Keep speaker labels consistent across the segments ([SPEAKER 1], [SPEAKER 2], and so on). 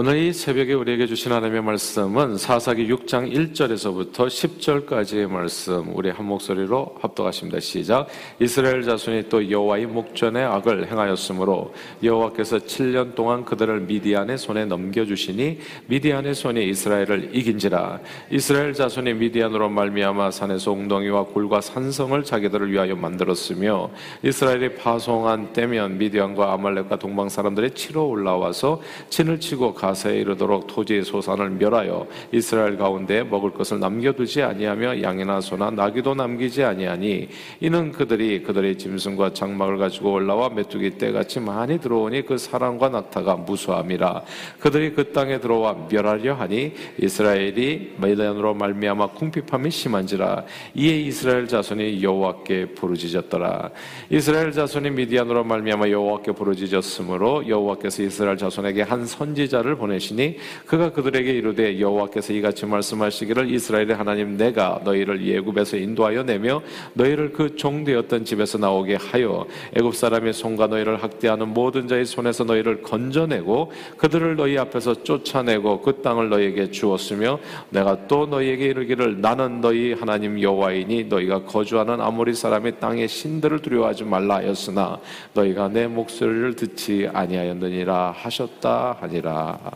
[SPEAKER 1] 오늘 이 새벽에 우리에게 주신 하나님의 말씀은 사사기 6장 1절에서부터 10절까지의 말씀 우리 한 목소리로 합독하십니다. 시작. 이스라엘 자손이 또 여호와의 목전에 악을 행하였으므로 여호와께서 7년 동안 그들을 미디안의 손에 넘겨 주시니 미디안의 손이 이스라엘을 이긴지라 이스라엘 자손이 미디안으로 말미암아 산에서 웅덩이와 굴과 산성을 자기들을 위하여 만들었으며 이스라엘이 파송한 때면 미디안과 아말렉과 동방 사람들이 치러 올라와서 친을 치고 가 가세에 이르도록 토지의 소산을 멸하여 이스라엘 가운데 먹을 것을 남겨두지 아니하며 양이나 소나 나귀도 남기지 아니하니 이는 그들이 그들의 짐승과 장막을 가지고 올라와 메뚜기 떼같이 많이 들어오니 그 사랑과 낙타가 무수함이라. 그들이 그 땅에 들어와 멸하려 하니 이스라엘이 메단으로 말미암아 궁핍함이 심한지라. 이에 이스라엘 자손이 여호와께 부르짖었더라. 이스라엘 자손이 미디안으로 말미암아 여호와께 부르짖었으므로 여호와께서 이스라엘 자손에게 한 선지자를 보내시니 그가 그들에게 이르되 여호와께서 이같이 말씀하시기를 이스라엘의 하나님 내가 너희를 예굽에서 인도하여 내며 너희를 그 종되었던 집에서 나오게 하여 애굽 사람의 손과 너희를 학대하는 모든 자의 손에서 너희를 건져내고 그들을 너희 앞에서 쫓아내고 그 땅을 너희에게 주었으며 내가 또 너희에게 이르기를 나는 너희 하나님 여호와이니 너희가 거주하는 아모리 사람의 땅의 신들을 두려워하지 말라 하였으나 너희가 내 목소리를 듣지 아니하였느니라 하셨다 하니라.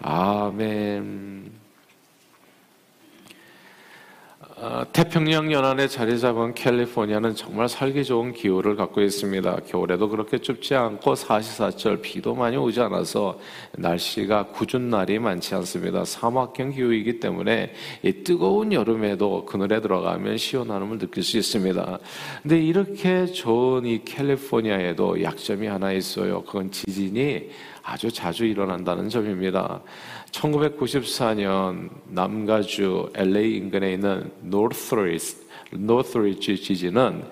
[SPEAKER 1] 아멘. 어, 태평양 연안에 자리 잡은 캘리포니아는 정말 살기 좋은 기후를 갖고 있습니다. 겨울에도 그렇게 춥지 않고 사시사철 비도 많이 오지 않아서 날씨가 궂은 날이 많지 않습니다. 사막형 기후이기 때문에 이 뜨거운 여름에도 그늘에 들어가면 시원함을 느낄 수 있습니다. 근데 이렇게 좋은 이 캘리포니아에도 약점이 하나 있어요. 그건 지진이 아주 자주 일어난다는 점입니다. 1994년 남가주 LA 인근에 있는 노스리지, 노스리지 지진은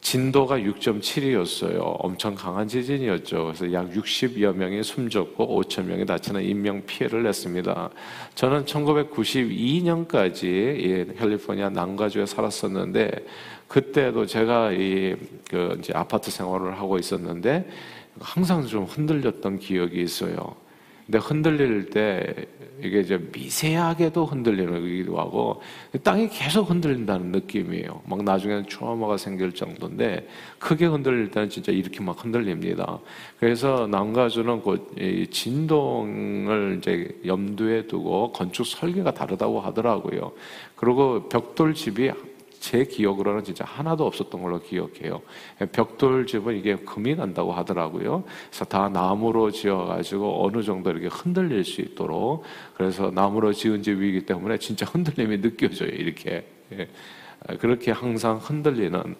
[SPEAKER 1] 진도가 6.7이었어요. 엄청 강한 지진이었죠. 그래서 약 60여 명이 숨졌고 5천 명이 다치는 인명 피해를 냈습니다. 저는 1992년까지 캘리포니아 남가주에 살았었는데 그때도 제가 이 그 이제 아파트 생활을 하고 있었는데 항상 좀 흔들렸던 기억이 있어요. 근데 흔들릴 때 이게 이제 미세하게도 흔들리기도 하고 땅이 계속 흔들린다는 느낌이에요. 막 나중에는 트라우마가 생길 정도인데 크게 흔들릴 때는 진짜 이렇게 막 흔들립니다. 그래서 남가주는 그 진동을 이제 염두에 두고 건축 설계가 다르다고 하더라고요. 그리고 벽돌 집이 제 기억으로는 진짜 하나도 없었던 걸로 기억해요. 벽돌집은 이게 금이 난다고 하더라고요. 그래서 다 나무로 지어가지고 어느 정도 이렇게 흔들릴 수 있도록 그래서 나무로 지은 집이기 때문에 진짜 흔들림이 느껴져요. 이렇게. 예. 그렇게 항상 흔들리는.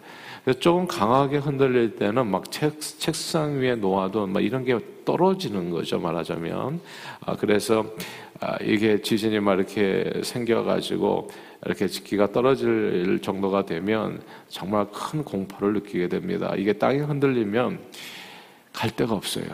[SPEAKER 1] 조금 강하게 흔들릴 때는 막 책, 책상 위에 놓아도 막 이런 게 떨어지는 거죠. 말하자면. 아, 그래서 아, 이게 지진이 막 이렇게 생겨가지고 이렇게 기가 떨어질 정도가 되면 정말 큰 공포를 느끼게 됩니다. 이게 땅이 흔들리면 갈 데가 없어요.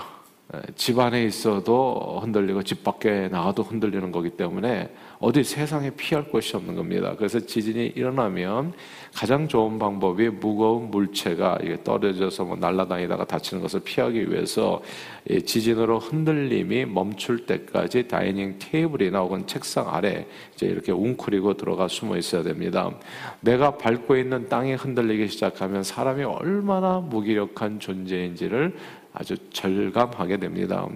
[SPEAKER 1] 집 안에 있어도 흔들리고 집 밖에 나가도 흔들리는 거기 때문에 어디 세상에 피할 곳이 없는 겁니다. 그래서 지진이 일어나면 가장 좋은 방법이 무거운 물체가 떨어져서 뭐 날아다니다가 다치는 것을 피하기 위해서 지진으로 흔들림이 멈출 때까지 다이닝 테이블이나 혹은 책상 아래 이제 이렇게 웅크리고 들어가 숨어 있어야 됩니다. 내가 밟고 있는 땅이 흔들리기 시작하면 사람이 얼마나 무기력한 존재인지를 아주 절감하게 됩니다.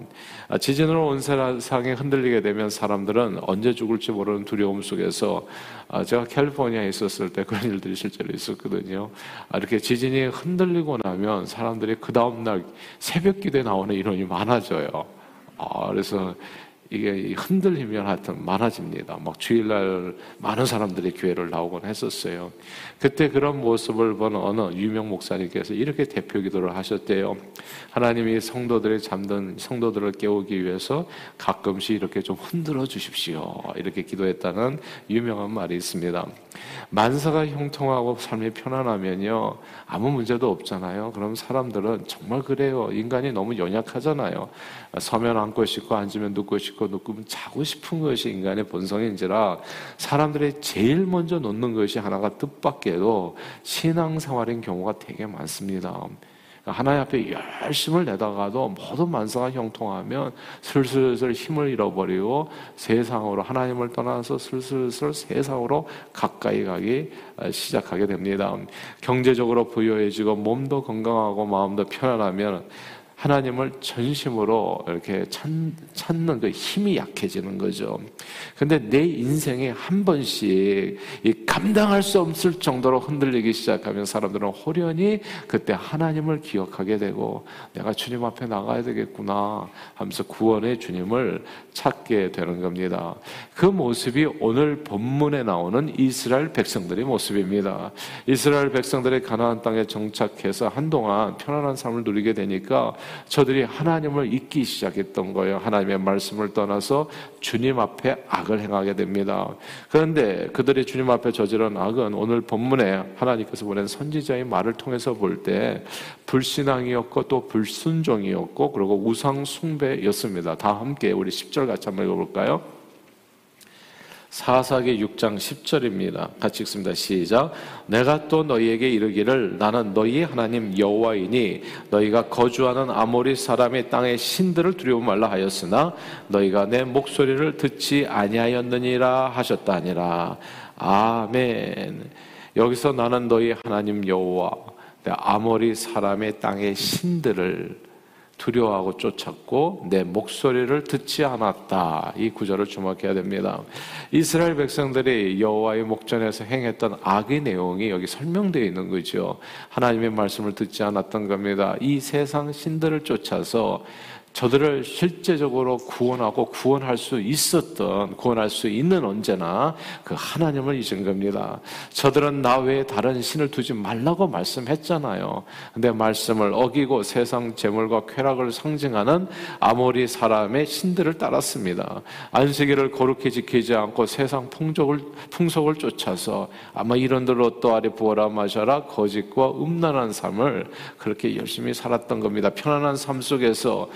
[SPEAKER 1] 아, 지진으로 온 세상에 흔들리게 되면 사람들은 언제 죽을지 모르는 두려움 속에서 아, 제가 캘리포니아에 있었을 때 그런 일들이 실제로 있었거든요. 아, 이렇게 지진이 흔들리고 나면 사람들이 그 다음날 새벽 기도에 나오는 인원이 많아져요. 그래서 이게 흔들리면 하여튼 많아집니다. 막 주일날 많은 사람들이 교회를 나오곤 했었어요. 그때 그런 모습을 본 어느 유명 목사님께서 이렇게 대표 기도를 하셨대요. 하나님이 성도들의 잠든 성도들을 깨우기 위해서 가끔씩 이렇게 좀 흔들어 주십시오. 이렇게 기도했다는 유명한 말이 있습니다. 만사가 형통하고 삶이 편안하면요. 아무 문제도 없잖아요. 그럼 사람들은 정말 그래요. 인간이 너무 연약하잖아요. 서면 앉고 싶고 앉으면 눕고 싶고 눕으면 자고 싶은 것이 인간의 본성인지라 사람들이 제일 먼저 놓는 것이 하나가 뜻밖에도 신앙생활인 경우가 되게 많습니다. 하나님 앞에 열심을 내다가도 모든 만사가 형통하면 슬슬슬 힘을 잃어버리고 세상으로 하나님을 떠나서 슬슬슬 세상으로 가까이 가기 시작하게 됩니다. 경제적으로 부유해지고 몸도 건강하고 마음도 편안하면 하나님을 전심으로 이렇게 찾, 찾는 그 힘이 약해지는 거죠. 근데 내 인생에 한 번씩 감당할 수 없을 정도로 흔들리기 시작하면 사람들은 호련히 그때 하나님을 기억하게 되고 내가 주님 앞에 나가야 되겠구나 하면서 구원의 주님을 찾게 되는 겁니다. 그 모습이 오늘 본문에 나오는 이스라엘 백성들의 모습입니다. 이스라엘 백성들이 가나안 땅에 정착해서 한동안 편안한 삶을 누리게 되니까 저들이 하나님을 잊기 시작했던 거예요. 하나님의 말씀을 떠나서 주님 앞에 악을 행하게 됩니다. 그런데 그들이 주님 앞에 저지른 악은 오늘 본문에 하나님께서 보낸 선지자의 말을 통해서 볼 때 불신앙이었고 또 불순종이었고 그리고 우상 숭배였습니다. 다 함께 우리 10절 같이 한번 읽어볼까요? 사사기 6장 10절입니다. 같이 읽습니다. 시작. 내가 또 너희에게 이르기를 나는 너희 하나님 여호와이니 너희가 거주하는 아모리 사람의 땅의 신들을 두려워 말라 하였으나 너희가 내 목소리를 듣지 아니하였느니라 하셨다 아니라 아멘. 여기서 나는 너희 하나님 여호와 아모리 사람의 땅의 신들을 두려워하고 쫓았고 내 목소리를 듣지 않았다. 이 구절을 주목해야 됩니다. 이스라엘 백성들이 여호와의 목전에서 행했던 악의 내용이 여기 설명되어 있는 거죠. 하나님의 말씀을 듣지 않았던 겁니다. 이 세상 신들을 쫓아서 저들을 실제적으로 구원하고 구원할 수 있었던, 구원할 수 있는 언제나 그 하나님을 잊은 겁니다. 저들은 나 외에 다른 신을 두지 말라고 말씀했잖아요. 근데 말씀을 어기고 세상 재물과 쾌락을 상징하는 아모리 사람의 신들을 따랐습니다. 안식일을 거룩히 지키지 않고 세상 풍족을, 풍속을 쫓아서 아마 이런들 로 또 아래 부어라 마셔라 거짓과 음란한 삶을 그렇게 열심히 살았던 겁니다. 편안한 삶 속에서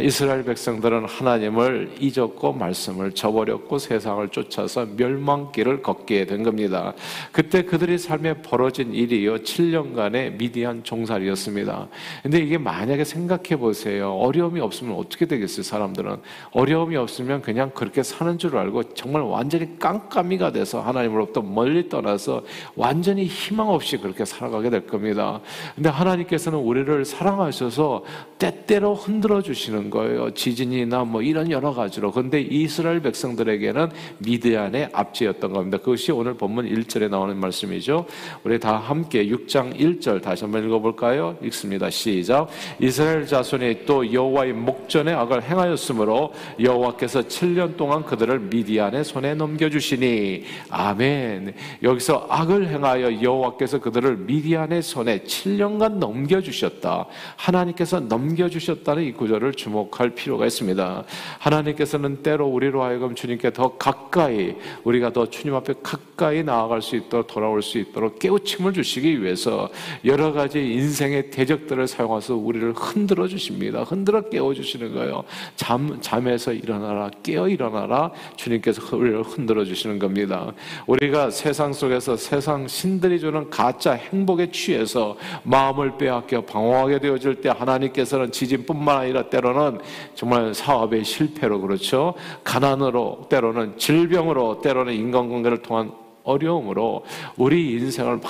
[SPEAKER 1] 이스라엘 백성들은 하나님을 잊었고 말씀을 저버렸고 세상을 쫓아서 멸망길을 걷게 된 겁니다. 그때 그들의 삶에 벌어진 일이요 7년간의 미디안 종살이였습니다. 근데 이게 만약에 생각해 보세요. 어려움이 없으면 어떻게 되겠어요, 사람들은? 어려움이 없으면 그냥 그렇게 사는 줄 알고 정말 완전히 깜깜이가 돼서 하나님으로부터 멀리 떠나서 완전히 희망 없이 그렇게 살아가게 될 겁니다. 근데 하나님께서는 우리를 사랑하셔서 때때로 흔들어 주시는 있는 거예요. 지진이나 뭐 이런 여러 가지로. 그런데 이스라엘 백성들에게는 미디안의 압제였던 겁니다. 그것이 오늘 본문 1절에 나오는 말씀이죠. 우리 다 함께 6장 1절 다시 한번 읽어볼까요? 읽습니다. 시작. 이스라엘 자손이 또 여호와의 목전에 악을 행하였으므로 여호와께서 7년 동안 그들을 미디안의 손에 넘겨주시니 아멘. 여기서 악을 행하여 여호와께서 그들을 미디안의 손에 7년간 넘겨주셨다. 하나님께서 넘겨주셨다는 이 구절을 주목 주목할 필요가 있습니다. 하나님께서는 때로 우리로 하여금 주님께 더 가까이 우리가 더 주님 앞에 가까이 나아갈 수 있도록 돌아올 수 있도록 깨우침을 주시기 위해서 여러 가지 인생의 대적들을 사용해서 우리를 흔들어 주십니다. 흔들어 깨워 주시는 거예요. 잠 잠에서 일어나라 깨어 일어나라 주님께서 우리를 흔들어 주시는 겁니다. 우리가 세상 속에서 세상 신들이 주는 가짜 행복에 취해서 마음을 빼앗겨 방황하게 되어질 때 하나님께서는 지진뿐만 아니라 때로는 때로는 정말 사업의 실패로 그렇죠. 가난으로 때로는 질병으로 때로는 인간관계를 통한 어려움으로 우리 인생을 막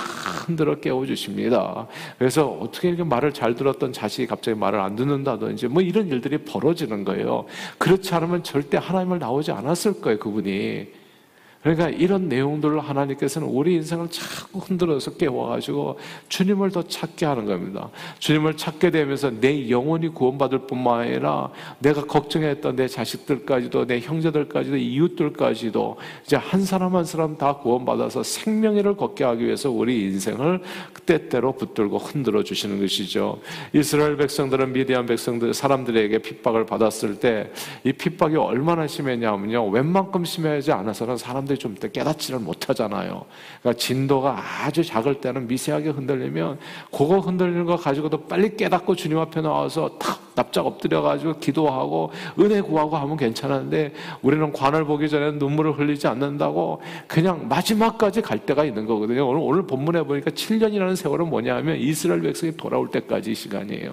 [SPEAKER 1] 흔들어 깨워주십니다. 그래서 어떻게 이렇게 말을 잘 들었던 자식이 갑자기 말을 안 듣는다든지 뭐 이런 일들이 벌어지는 거예요. 그렇지 않으면 절대 하나님을 나오지 않았을 거예요, 그분이. 그러니까 이런 내용들을 하나님께서는 우리 인생을 자꾸 흔들어서 깨워가지고 주님을 더 찾게 하는 겁니다. 주님을 찾게 되면서 내 영혼이 구원받을 뿐만 아니라 내가 걱정했던 내 자식들까지도 내 형제들까지도 이웃들까지도 이제 한 사람 한 사람 다 구원받아서 생명의를 걷게 하기 위해서 우리 인생을 때때로 붙들고 흔들어 주시는 것이죠. 이스라엘 백성들은 미디안 백성들 사람들에게 핍박을 받았을 때 이 핍박이 얼마나 심했냐면요. 웬만큼 심하지 않아서는 사람들이 사람들이 좀 깨닫지를 못하잖아요. 그러니까 진도가 아주 작을 때는 미세하게 흔들리면 그거 흔들리는 거 가지고도 빨리 깨닫고 주님 앞에 나와서 탁 납작 엎드려가지고 기도하고 은혜 구하고 하면 괜찮은데 우리는 관을 보기 전에 눈물을 흘리지 않는다고 그냥 마지막까지 갈 때가 있는 거거든요. 오늘, 오늘 본문에 보니까 7년이라는 세월은 뭐냐면 이스라엘 백성이 돌아올 때까지 시간이에요.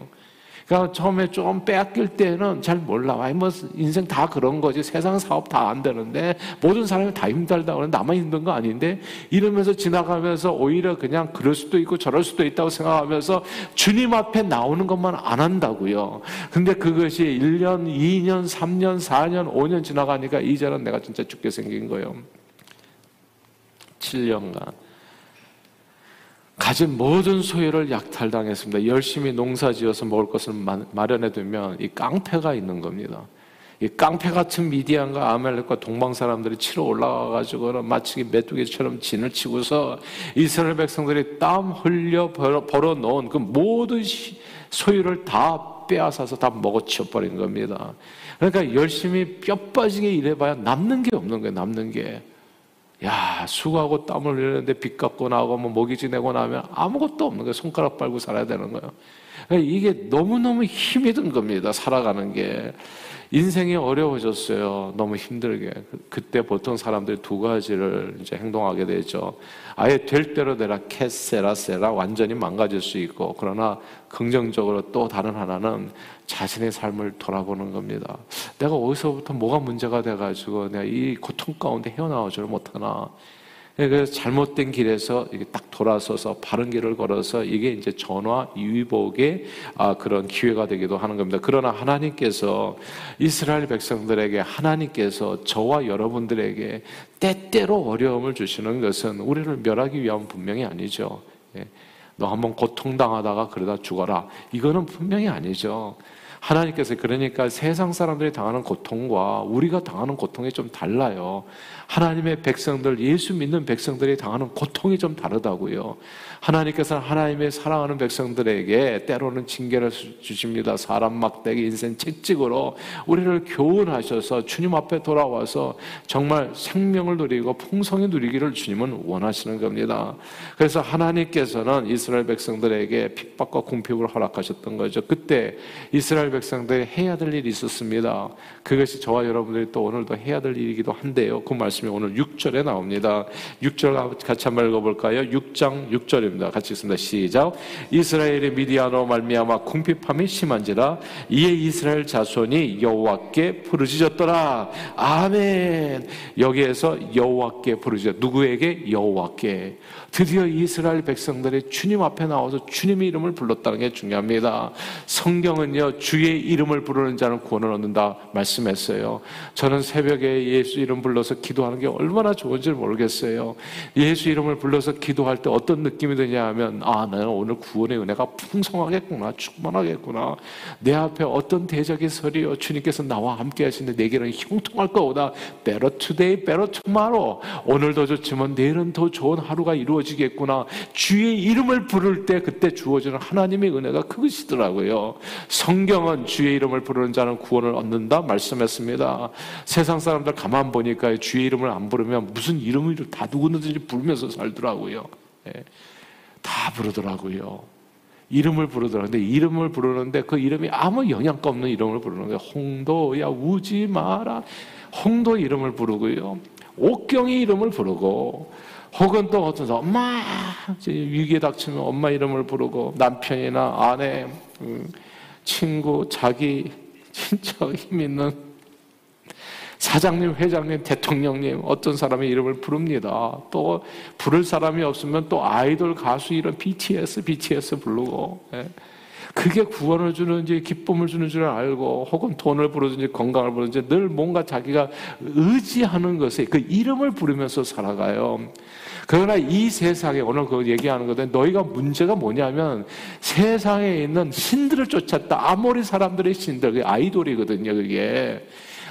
[SPEAKER 1] 그러니까 처음에 좀 빼앗길 때는 잘 몰라. 아니, 뭐, 인생 다 그런 거지. 세상 사업 다 안 되는데, 모든 사람이 다 힘들다. 그러는 나만 힘든 거 아닌데, 이러면서 지나가면서 오히려 그냥 그럴 수도 있고 저럴 수도 있다고 생각하면서 주님 앞에 나오는 것만 안 한다고요. 근데 그것이 1년, 2년, 3년, 4년, 5년 지나가니까 이제는 내가 진짜 죽게 생긴 거예요. 7년간. 가진 모든 소유를 약탈당했습니다. 열심히 농사 지어서 먹을 것을 마련해 두면 이 깡패가 있는 겁니다. 이 깡패 같은 미디안과 아멜렉과 동방 사람들이 치러 올라가가지고 마치 메뚜기처럼 진을 치고서 이스라엘 백성들이 땀 흘려 벌어 놓은 그 모든 소유를 다 빼앗아서 다 먹어치워 버린 겁니다. 그러니까 열심히 뼈 빠지게 일해봐야 남는 게 없는 거예요. 남는 게. 야, 수고하고 땀을 흘리는데 빚 갚고 나고 뭐 모기 지내고 나면 아무것도 없는 거예요. 손가락 빨고 살아야 되는 거예요. 그러니까 이게 너무너무 힘이 든 겁니다. 살아가는 게. 인생이 어려워졌어요. 너무 힘들게. 그때 보통 사람들이 두 가지를 이제 행동하게 되죠. 아예 될 대로 되라 캐세라 세라 완전히 망가질 수 있고 그러나 긍정적으로 또 다른 하나는 자신의 삶을 돌아보는 겁니다. 내가 어디서부터 뭐가 문제가 돼가지고 내가 이 고통 가운데 헤어나오지를 못하나. 그래서 잘못된 길에서 딱 돌아서서 바른 길을 걸어서 이게 이제 전화 위복의 아, 그런 기회가 되기도 하는 겁니다. 그러나 하나님께서 이스라엘 백성들에게 하나님께서 저와 여러분들에게 때때로 어려움을 주시는 것은 우리를 멸하기 위한 분명히 아니죠. 예. 너 한번 고통당하다가 그러다 죽어라. 이거는 분명히 아니죠. 하나님께서 그러니까 세상 사람들이 당하는 고통과 우리가 당하는 고통이 좀 달라요. 하나님의 백성들, 예수 믿는 백성들이 당하는 고통이 좀 다르다고요. 하나님께서는 하나님의 사랑하는 백성들에게 때로는 징계를 주십니다. 사람 막대기 인생 채찍으로 우리를 교훈하셔서 주님 앞에 돌아와서 정말 생명을 누리고 풍성히 누리기를 주님은 원하시는 겁니다. 그래서 하나님께서는 이스라엘 백성들에게 핍박과 궁핍을 허락하셨던 거죠. 그때 이스라엘 백성들이 해야 될 일이 있었습니다. 그것이 저와 여러분들이 또 오늘도 해야 될 일이기도 한데요. 그 말씀이 오늘 6절에 나옵니다. 6절 같이 한번 읽어볼까요? 6장 6절입니다. 같이 읽습니다. 시작. 이스라엘의 미디아로 말미암아 궁핍함이 심한지라 이에 이스라엘 자손이 여호와께 부르짖었더라. 아멘. 여기에서 여호와께 부르짖어 누구에게 여호와께 드디어 이스라엘 백성들이 주님 앞에 나와서 주님의 이름을 불렀다는 게 중요합니다. 성경은요, 주의 이름을 부르는 자는 구원을 얻는다 말씀했어요. 저는 새벽에 예수 이름 불러서 기도하는 게 얼마나 좋은지 모르겠어요. 예수 이름을 불러서 기도할 때 어떤 느낌이 드냐 하면, 아, 나는 오늘 구원의 은혜가 풍성하겠구나, 충만하겠구나. 내 앞에 어떤 대적이 서리요. 주님께서 나와 함께 하시는데 내게는 형통할 거보다 better today, better tomorrow. 오늘도 좋지만 내일은 더 좋은 하루가 이루어 주어지겠구나. 주의 이름을 부를 때 그때 주어지는 하나님의 은혜가 그것이더라고요. 성경은 주의 이름을 부르는 자는 구원을 얻는다 말씀했습니다. 세상 사람들 가만 보니까 주의 이름을 안 부르면 무슨 이름을 다 누구든지 부르면서 살더라고요. 네. 다 부르더라고요. 이름을 부르더라고요. 근데 이름을 부르는데 그 이름이 아무 영향가 없는 이름을 부르는 거예요. 홍도야 우지 마라. 홍도 이름을 부르고요. 옥경의 이름을 부르고 혹은 또 어떤 사람 엄마 위기에 닥치면 엄마 이름을 부르고 남편이나 아내, 음, 친구, 자기 진짜 힘 있는 사장님, 회장님, 대통령님 어떤 사람의 이름을 부릅니다. 또 부를 사람이 없으면 또 아이돌 가수 이름 BTS, BTS 부르고 예. 그게 구원을 주는지 기쁨을 주는 줄 알고 혹은 돈을 부르든지 건강을 부르든지 늘 뭔가 자기가 의지하는 것에 그 이름을 부르면서 살아가요. 그러나 이 세상에 오늘 그 얘기하는 거든 너희가 문제가 뭐냐면 세상에 있는 신들을 쫓았다. 아모리 사람들의 신들, 그게 아이돌이거든요, 그게.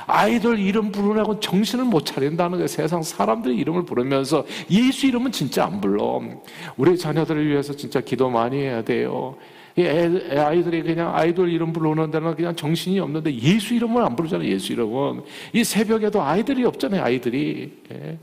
[SPEAKER 1] 아이돌 이름 부르라고 정신을 못 차린다는 거예요. 세상 사람들의 이름을 부르면서 예수 이름은 진짜 안 불러. 우리 자녀들을 위해서 진짜 기도 많이 해야 돼요. 애, 아이들이 그냥 아이돌 이름 부르는 데는 그냥 정신이 없는데 예수 이름을 안 부르잖아요. 예수 이름은. 이 새벽에도 아이들이 없잖아요. 아이들이. 예.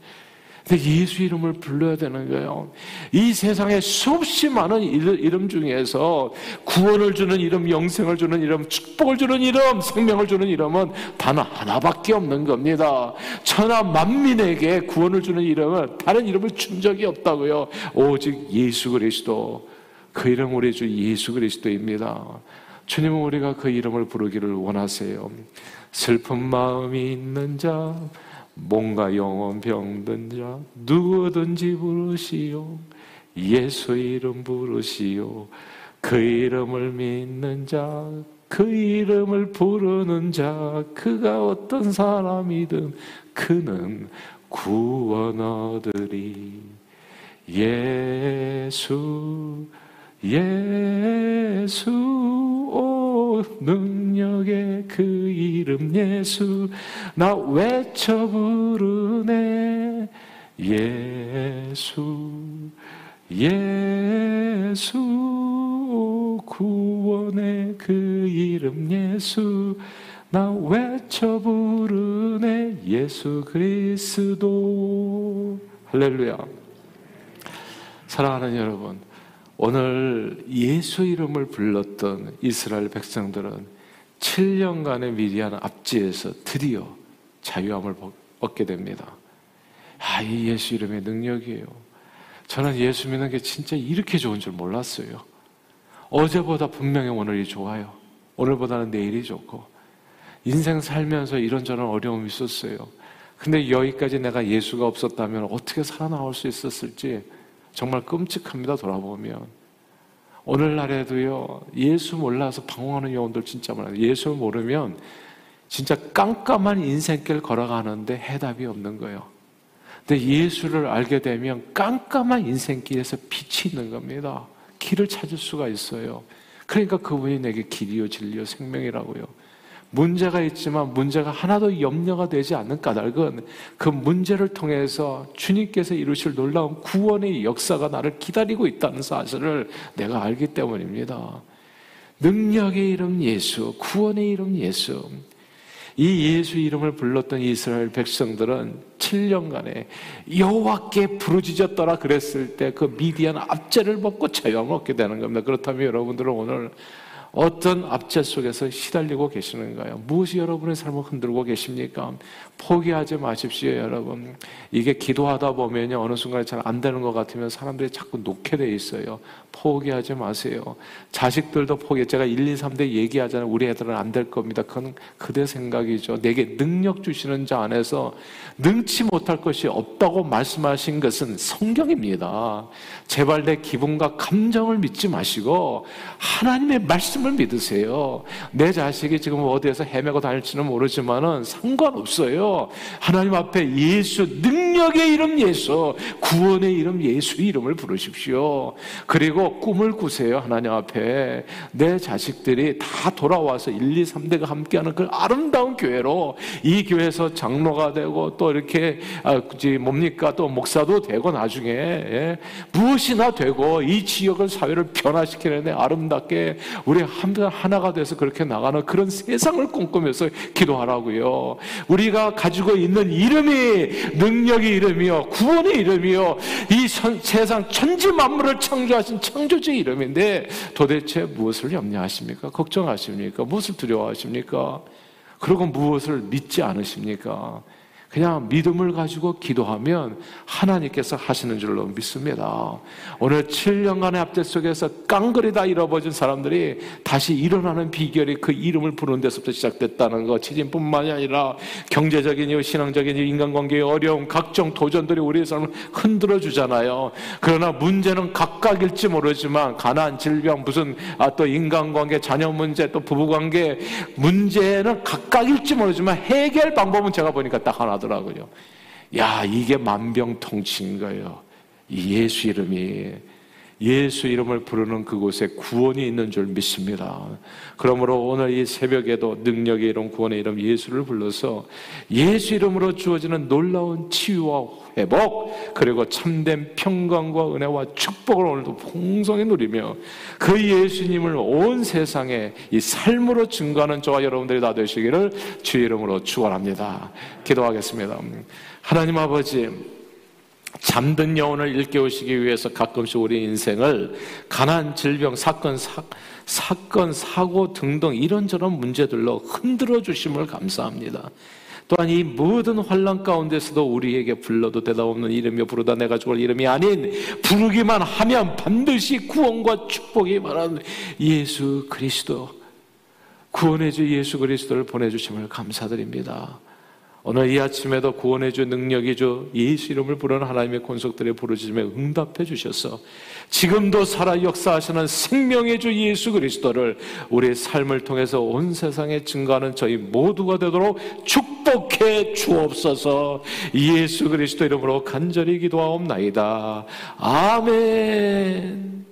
[SPEAKER 1] 근데 예수 이름을 불러야 되는 거예요. 이 세상에 수없이 많은 이름 중에서 구원을 주는 이름, 영생을 주는 이름, 축복을 주는 이름, 생명을 주는 이름은 단 하나밖에 없는 겁니다. 천하 만민에게 구원을 주는 이름은 다른 이름을 준 적이 없다고요. 오직 예수 그리스도. 그 이름 우리 주 예수 그리스도입니다. 주님은 우리가 그 이름을 부르기를 원하세요. 슬픈 마음이 있는 자, 뭔가 영원 병든 자 누구든지 부르시오 예수 이름 부르시오 그 이름을 믿는 자 그 이름을 부르는 자 그가 어떤 사람이든 그는 구원 얻으리 예수 예수 오 능력의 그 이름 예수 나 외쳐 부르네. 예수 예수 구원의 그 이름 예수 나 외쳐 부르네. 예수 그리스도. 할렐루야. 사랑하는 여러분 오늘 예수 이름을 불렀던 이스라엘 백성들은 7년간의 미디안 압지에서 드디어 자유함을 얻게 됩니다. 아, 이 예수 이름의 능력이에요. 저는 예수 믿는 게 진짜 이렇게 좋은 줄 몰랐어요. 어제보다 분명히 오늘이 좋아요. 오늘보다는 내일이 좋고. 인생 살면서 이런저런 어려움이 있었어요. 근데 여기까지 내가 예수가 없었다면 어떻게 살아나올 수 있었을지 정말 끔찍합니다, 돌아보면. 오늘날에도요, 예수 몰라서 방황하는 영혼들 진짜 많아요. 예수 모르면 진짜 깜깜한 인생길 걸어가는데 해답이 없는 거예요. 근데 예수를 알게 되면 깜깜한 인생길에서 빛이 있는 겁니다. 길을 찾을 수가 있어요. 그러니까 그분이 내게 길이요, 진리요, 생명이라고요. 문제가 있지만 문제가 하나도 염려가 되지 않는 까닭은 그 문제를 통해서 주님께서 이루실 놀라운 구원의 역사가 나를 기다리고 있다는 사실을 내가 알기 때문입니다. 능력의 이름 예수, 구원의 이름 예수. 이 예수 이름을 불렀던 이스라엘 백성들은 7년간에 여호와께 부르짖었더라 그랬을 때 그 미디안 압제를 먹고 자유함을 얻게 되는 겁니다. 그렇다면 여러분들은 오늘 어떤 압제 속에서 시달리고 계시는가요? 무엇이 여러분의 삶을 흔들고 계십니까? 포기하지 마십시오, 여러분. 이게 기도하다 보면요, 어느 순간에 잘 안 되는 것 같으면 사람들이 자꾸 놓게 돼 있어요. 포기하지 마세요. 자식들도 포기. 제가 1, 2, 3대 얘기하잖아요. 우리 애들은 안 될 겁니다. 그건 그대 생각이죠. 내게 능력 주시는 자 안에서 능치 못할 것이 없다고 말씀하신 것은 성경입니다. 제발 내 기분과 감정을 믿지 마시고 하나님의 말씀을 믿으세요. 내 자식이 지금 어디에서 헤매고 다닐지는 모르지만은 상관없어요. 하나님 앞에 예수 능력의 이름 예수 구원의 이름 예수 이름을 부르십시오. 그리고 꿈을 꾸세요. 하나님 앞에 내 자식들이 다 돌아와서 1, 2, 3대가 함께하는 그 아름다운 교회로 이 교회에서 장로가 되고 또 이렇게 아, 뭡니까 또 목사도 되고 나중에 예? 무엇이나 되고 이 지역을 사회를 변화시키는 아름답게 우리 하나가 돼서 그렇게 나가는 그런 세상을 꿈꾸면서 기도하라고요. 우리가 가지고 있는 이름이 능력의 이름이요 구원의 이름이요 이 세상 천지 만물을 창조하신 창조주의 이름인데 도대체 무엇을 염려하십니까? 걱정하십니까? 무엇을 두려워하십니까? 그리고 무엇을 믿지 않으십니까? 그냥 믿음을 가지고 기도하면 하나님께서 하시는 줄로 믿습니다. 오늘 7년간의 압제 속에서 깡그리다 잃어버린 사람들이 다시 일어나는 비결이 그 이름을 부르는 데서부터 시작됐다는 것. 지진뿐만이 아니라 경제적인 이유, 신앙적인 이유, 인간관계의 어려움, 각종 도전들이 우리의 삶을 흔들어 주잖아요. 그러나 문제는 각각일지 모르지만 가난, 질병, 무슨 아, 또 인간관계, 자녀 문제, 또 부부관계 문제는 각각일지 모르지만 해결 방법은 제가 보니까 딱 하나 하더라고요. 야, 이게 만병통치인 거예요. 예수 이름이. 예수 이름을 부르는 그곳에 구원이 있는 줄 믿습니다. 그러므로 오늘 이 새벽에도 능력의 이름, 구원의 이름 예수를 불러서 예수 이름으로 주어지는 놀라운 치유와 회복, 그리고 참된 평강과 은혜와 축복을 오늘도 풍성히 누리며 그 예수님을 온 세상에 이 삶으로 증거하는 저와 여러분들이 다 되시기를 주 이름으로 축원합니다. 기도하겠습니다. 하나님 아버지 잠든 영혼을 일깨우시기 위해서 가끔씩 우리 인생을 가난, 질병, 사건, 사, 사건, 사고 등등 이런저런 문제들로 흔들어 주심을 감사합니다. 또한 이 모든 환란 가운데서도 우리에게 불러도 대답 없는 이름이 부르다 내가 죽을 이름이 아닌 부르기만 하면 반드시 구원과 축복이 말하는 예수 그리스도 구원해주 예수 그리스도를 보내주심을 감사드립니다. 오늘 이 아침에도 구원해 주 능력이 주 예수 이름을 부르는 하나님의 권속들의 부르짖음에 응답해 주셔서 지금도 살아 역사하시는 생명의 주 예수 그리스도를 우리의 삶을 통해서 온 세상에 증거하는 저희 모두가 되도록 축복해 주옵소서 예수 그리스도 이름으로 간절히 기도하옵나이다. 아멘.